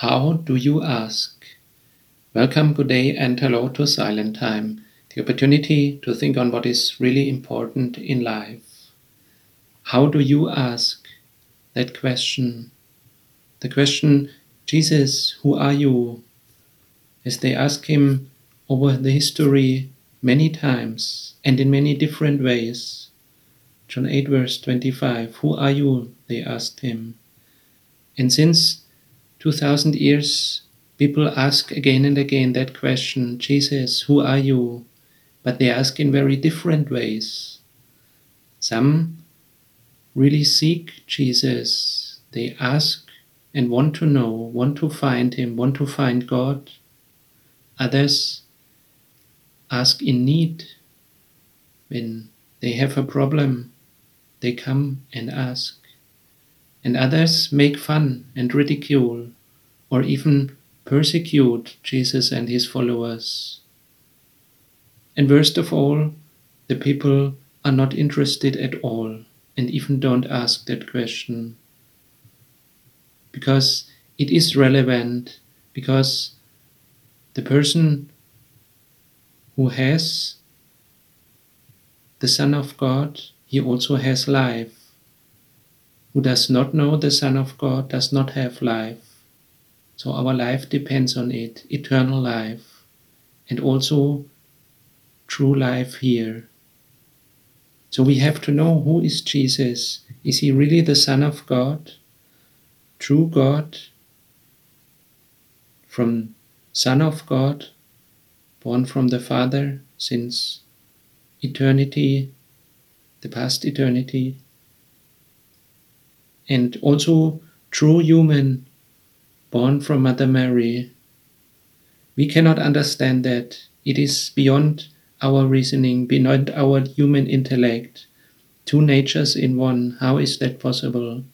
How do you ask? Welcome, good day, and hello to Silent Time, the opportunity to think on what is really important in life. How do you ask? That question. The question, Jesus, who are you? As they ask him over the history many times and in many different ways. John 8, verse 25 Who are you? They asked him. And since 2000 years, people ask again and again that question Jesus, who are you? But they ask in very different ways. Some really seek Jesus, they ask and want to know, want to find Him, want to find God. Others ask in need. When they have a problem, they come and ask and others make fun and ridicule or even persecute Jesus and his followers. And worst of all, the people are not interested at all and even don't ask that question. Because it is relevant, because the person who has the Son of God, he also has life who does not know the Son of God does not have life. So our life depends on it, eternal life, and also true life here. So we have to know who is Jesus. Is he really the Son of God? True God? From Son of God, born from the Father since eternity, the past eternity, and also true human, born from Mother Mary. We cannot understand that. It is beyond our reasoning, beyond our human intellect. Two natures in one. How is that possible?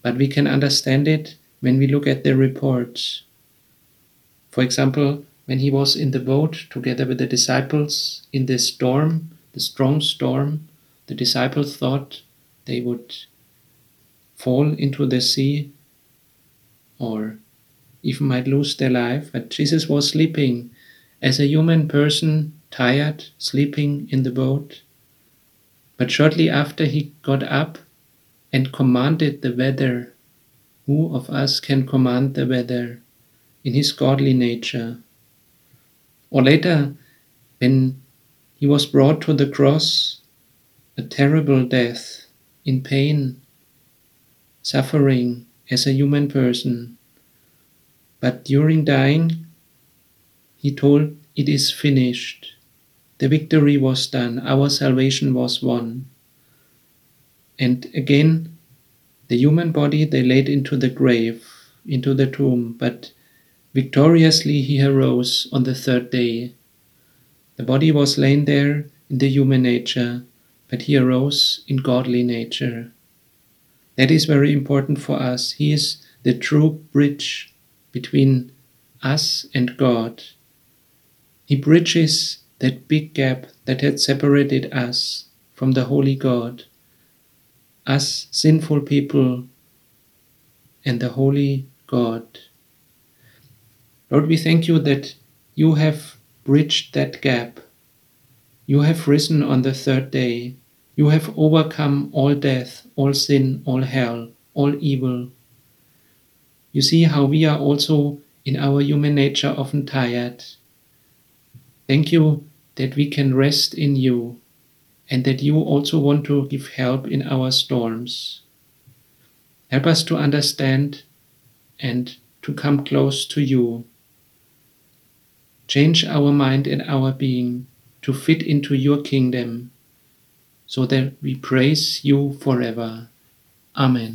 But we can understand it when we look at the reports. For example, when he was in the boat together with the disciples in the storm, the strong storm, the disciples thought they would fall into the sea or even might lose their life. But Jesus was sleeping as a human person, tired, sleeping in the boat. But shortly after he got up and commanded the weather. Who of us can command the weather in his godly nature? Or later, when he was brought to the cross, a terrible death in pain suffering as a human person. But during dying, he told, It is finished. The victory was done. Our salvation was won. And again, the human body they laid into the grave, into the tomb, but victoriously he arose on the third day. The body was lain there in the human nature, but he arose in godly nature. That is very important for us. He is the true bridge between us and God. He bridges that big gap that had separated us from the Holy God, us sinful people, and the Holy God. Lord, we thank you that you have bridged that gap. You have risen on the third day you have overcome all death, all sin, all hell, all evil. You see how we are also in our human nature often tired. Thank you that we can rest in you and that you also want to give help in our storms. Help us to understand and to come close to you. Change our mind and our being to fit into your kingdom so that we praise you forever. Amen.